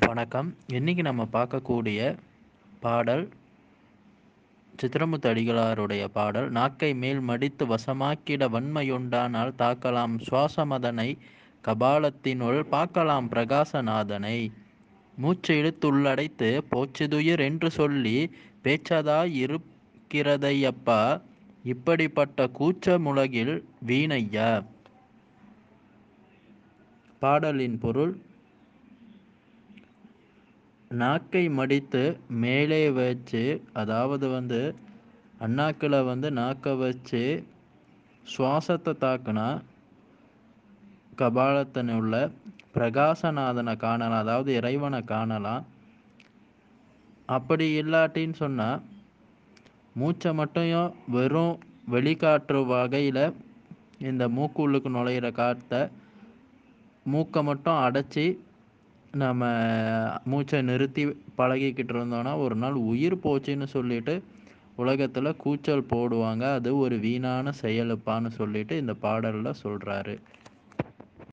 வணக்கம். இன்றைக்கி நம்ம பார்க்கக்கூடிய பாடல் சித்திரமுத்து அடிகளாருடைய பாடல் நாக்கை மேல் மடித்து வசமாக்கிட வன்மையுண்டானால் தாக்கலாம் சுவாசமதனை கபாலத்தினுள் பார்க்கலாம் பிரகாசநாதனை. மூச்சு இழுத்துள்ளடைத்து போச்சுதுயிர் என்று சொல்லி பேச்சதாய் இருக்கிறதையப்பா இப்படிப்பட்ட கூச்ச முலகில் வீணையா? பாடலின் பொருள் நாக்கை மடித்து மேலே வச்சு அதாவது வந்து அண்ணாக்களை வந்து நாக்கை வச்சு சுவாசத்தை தாக்குனா கபாலத்தின் உள்ள பிரகாசநாதனை காணலாம் அதாவது இறைவனை காணலாம். அப்படி இல்லாட்டின்னு சொன்னால் மூச்சை மட்டும் வெறும் வெளிக்காற்று வகையில் இந்த மூக்குள்ளுக்கு நுழையிற காற்றை மூக்கை மட்டும் அடைச்சி நம்ம மூச்சை நிறுத்தி பழகிக்கிட்டு இருந்தோன்னா ஒரு நாள் உயிர் போச்சுன்னு சொல்லிட்டு உலகத்தில் கூச்சல் போடுவாங்க. அது ஒரு வீணான செயலுப்பான்னு சொல்லிட்டு இந்த பாடலில் சொல்கிறாரு